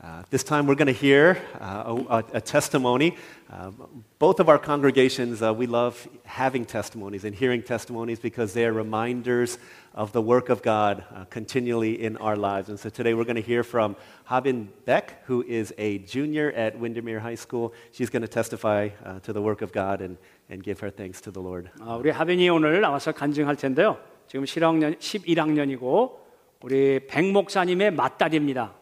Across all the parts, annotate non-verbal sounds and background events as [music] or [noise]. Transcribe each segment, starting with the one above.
Uh, this time we're going to hear uh, a, a, testimony. Uh, both of our congregations, uh, we love having testimonies and hearing testimonies because they are reminders of the work of God uh, continually in our lives. And so today we're going to hear from Habin Beck, who is a junior at Windermere High School. She's going to testify uh, to the work of God and, and give her thanks to the Lord. 우리 하빈이 오늘 나와서 간증할 텐데요. 지금 11학년, 11학년이고 우리 백 목사님의 맏딸입니다.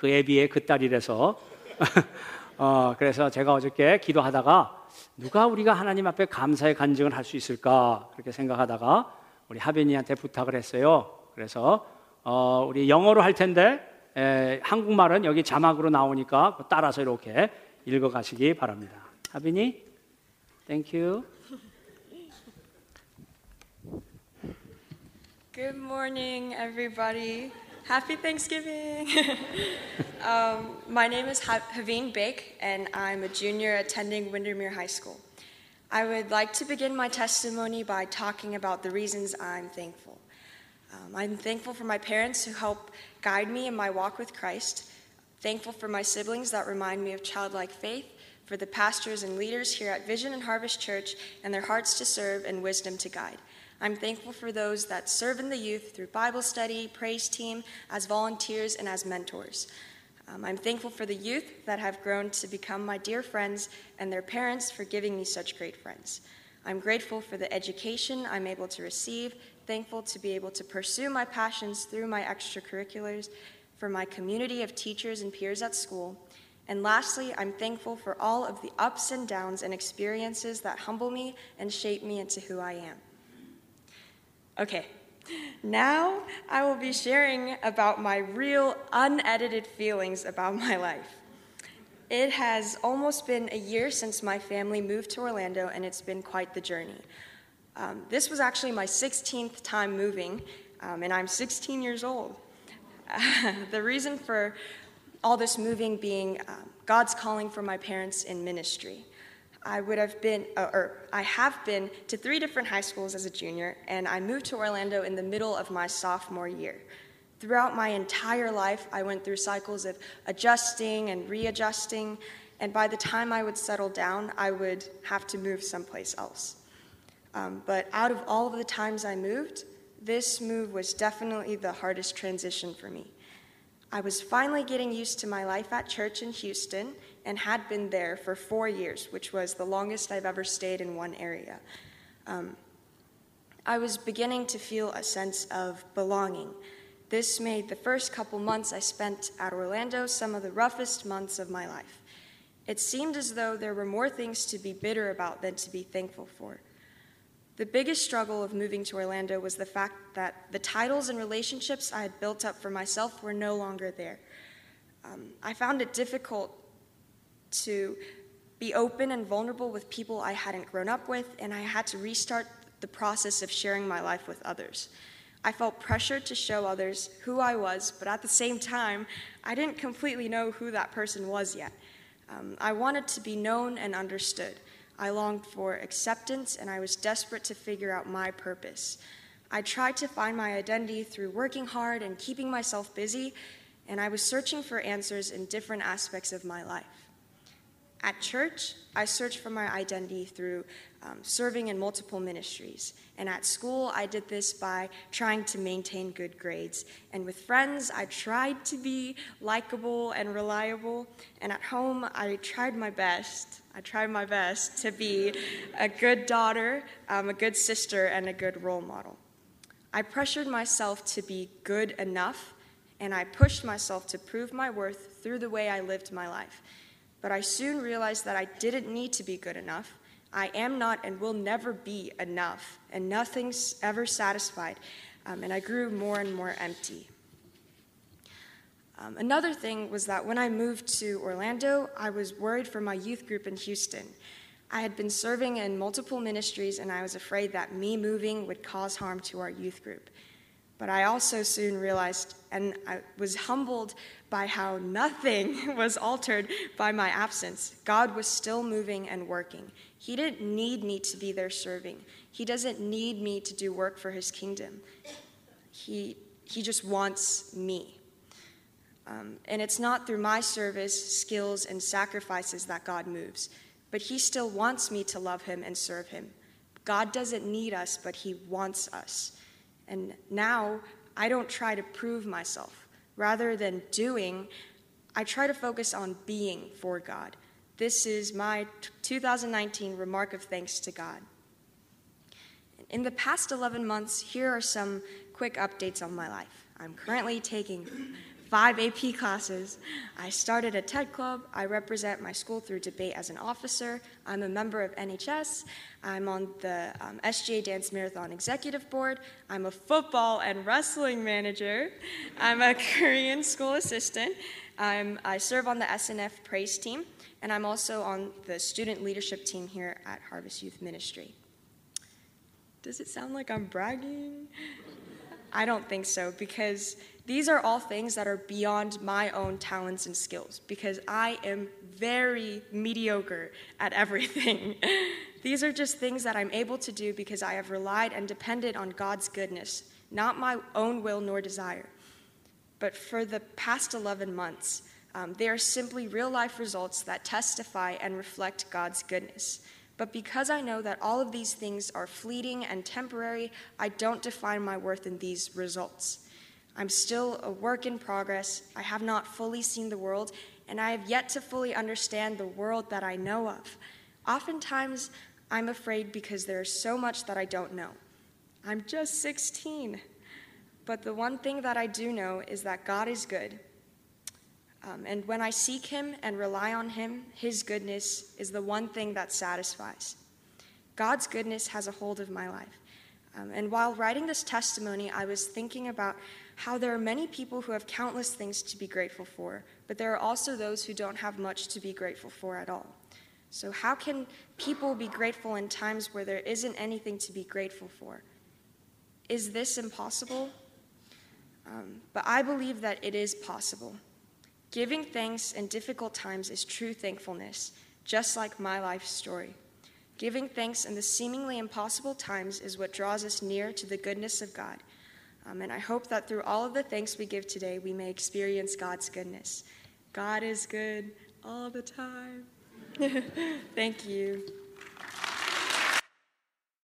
그에 비해 그 딸이라서 [laughs] 어, 그래서 제가 어저께 기도하다가 누가 우리가 하나님 앞에 감사의 간증을 할 수 있을까 그렇게 생각하다가 우리 하빈이한테 부탁을 했어요. 그래서 어, 우리 영어로 할 텐데 에, 한국말은 여기 자막으로 나오니까 따라서 이렇게 읽어가시기 바랍니다. 하빈이, thank you. Good morning, everybody. Happy Thanksgiving! [laughs] um, my name is Habin Beck, and I'm a junior attending Windermere High School. I would like to begin my testimony by talking about the reasons I'm thankful. Um, I'm thankful for my parents who help guide me in my walk with Christ, thankful for my siblings that remind me of childlike faith, for the pastors and leaders here at Vision and Harvest Church and their hearts to serve and wisdom to guide. I'm thankful for those that serve in the youth through Bible study, praise team, as volunteers, and as mentors. Um, I'm thankful for the youth that have grown to become my dear friends and their parents for giving me such great friends. I'm grateful for the education I'm able to receive, thankful to be able to pursue my passions through my extracurriculars, for my community of teachers and peers at school. And lastly, I'm thankful for all of the ups and downs and experiences that humble me and shape me into who I am. Okay, now I will be sharing about my real, unedited feelings about my life. It has almost been a year since my family moved to Orlando, and it's been quite the journey. Um, this was actually my 16th time moving, um, and I'm 16 years old. Uh, [laughs] the reason for all this moving being um, God's calling for my parents in ministry. I would have been, uh, or I have been to three different high schools as a junior, and I moved to Orlando in the middle of my sophomore year. Throughout my entire life, I went through cycles of adjusting and readjusting, and by the time I would settle down, I would have to move someplace else. Um, but out of all of the times I moved, this move was definitely the hardest transition for me. I was finally getting used to my life at church in Houston and had been there for four years, which was the longest I've ever stayed in one area. Um, I was beginning to feel a sense of belonging. This made the first couple months I spent at Orlando some of the roughest months of my life. It seemed as though there were more things to be bitter about than to be thankful for. The biggest struggle of moving to Orlando was the fact that the titles and relationships I had built up for myself were no longer there. Um, I found it difficult to be open and vulnerable with people I hadn't grown up with, and I had to restart the process of sharing my life with others. I felt pressured to show others who I was, but at the same time, I didn't completely know who that person was yet. Um, I wanted to be known and understood. I longed for acceptance, and I was desperate to figure out my purpose. I tried to find my identity through working hard and keeping myself busy, and I was searching for answers in different aspects of my life. At church, I searched for my identity through um, serving in multiple ministries. And at school, I did this by trying to maintain good grades. And with friends, I tried to be likable and reliable. And at home, I tried my best. I tried my best to be a good daughter, um, a good sister, and a good role model. I pressured myself to be good enough, and I pushed myself to prove my worth through the way I lived my life. But I soon realized that I didn't need to be good enough. I am not and will never be enough, and nothing's ever satisfied. Um, and I grew more and more empty. Um, another thing was that when I moved to Orlando, I was worried for my youth group in Houston. I had been serving in multiple ministries, and I was afraid that me moving would cause harm to our youth group. But I also soon realized, and I was humbled by how nothing [laughs] was altered by my absence. God was still moving and working. He didn't need me to be there serving, He doesn't need me to do work for His kingdom. He, he just wants me. Um, and it's not through my service, skills, and sacrifices that God moves, but He still wants me to love Him and serve Him. God doesn't need us, but He wants us. And now I don't try to prove myself. Rather than doing, I try to focus on being for God. This is my 2019 remark of thanks to God. In the past 11 months, here are some quick updates on my life. I'm currently taking five AP classes. I started a TED Club. I represent my school through debate as an officer. I'm a member of NHS. I'm on the um, SGA Dance Marathon Executive Board. I'm a football and wrestling manager. I'm a Korean school assistant. I'm, I serve on the SNF praise team, and I'm also on the student leadership team here at Harvest Youth Ministry. Does it sound like I'm bragging? I don't think so because these are all things that are beyond my own talents and skills because I am very mediocre at [laughs] everything. these are just things that I'm able to do because I have relied and depended on God's goodness, not my own will nor desire. But for the past 11 months, um, they are simply real life results that testify and reflect God's goodness. But because I know that all of these things are fleeting and temporary, I don't define my worth in these results. I'm still a work in progress. I have not fully seen the world, and I have yet to fully understand the world that I know of. Oftentimes, I'm afraid because there is so much that I don't know. I'm just 16. But the one thing that I do know is that God is good. Um, and when I seek Him and rely on Him, His goodness is the one thing that satisfies. God's goodness has a hold of my life. Um, and while writing this testimony, I was thinking about how there are many people who have countless things to be grateful for, but there are also those who don't have much to be grateful for at all. So, how can people be grateful in times where there isn't anything to be grateful for? Is this impossible? Um, but I believe that it is possible. Giving thanks in difficult times is true thankfulness, just like my life story. Giving thanks in the seemingly impossible times is what draws us near to the goodness of God um, and I hope that through all of the thanks we give today, we may experience God's goodness. God is good all the time. [laughs] Thank you.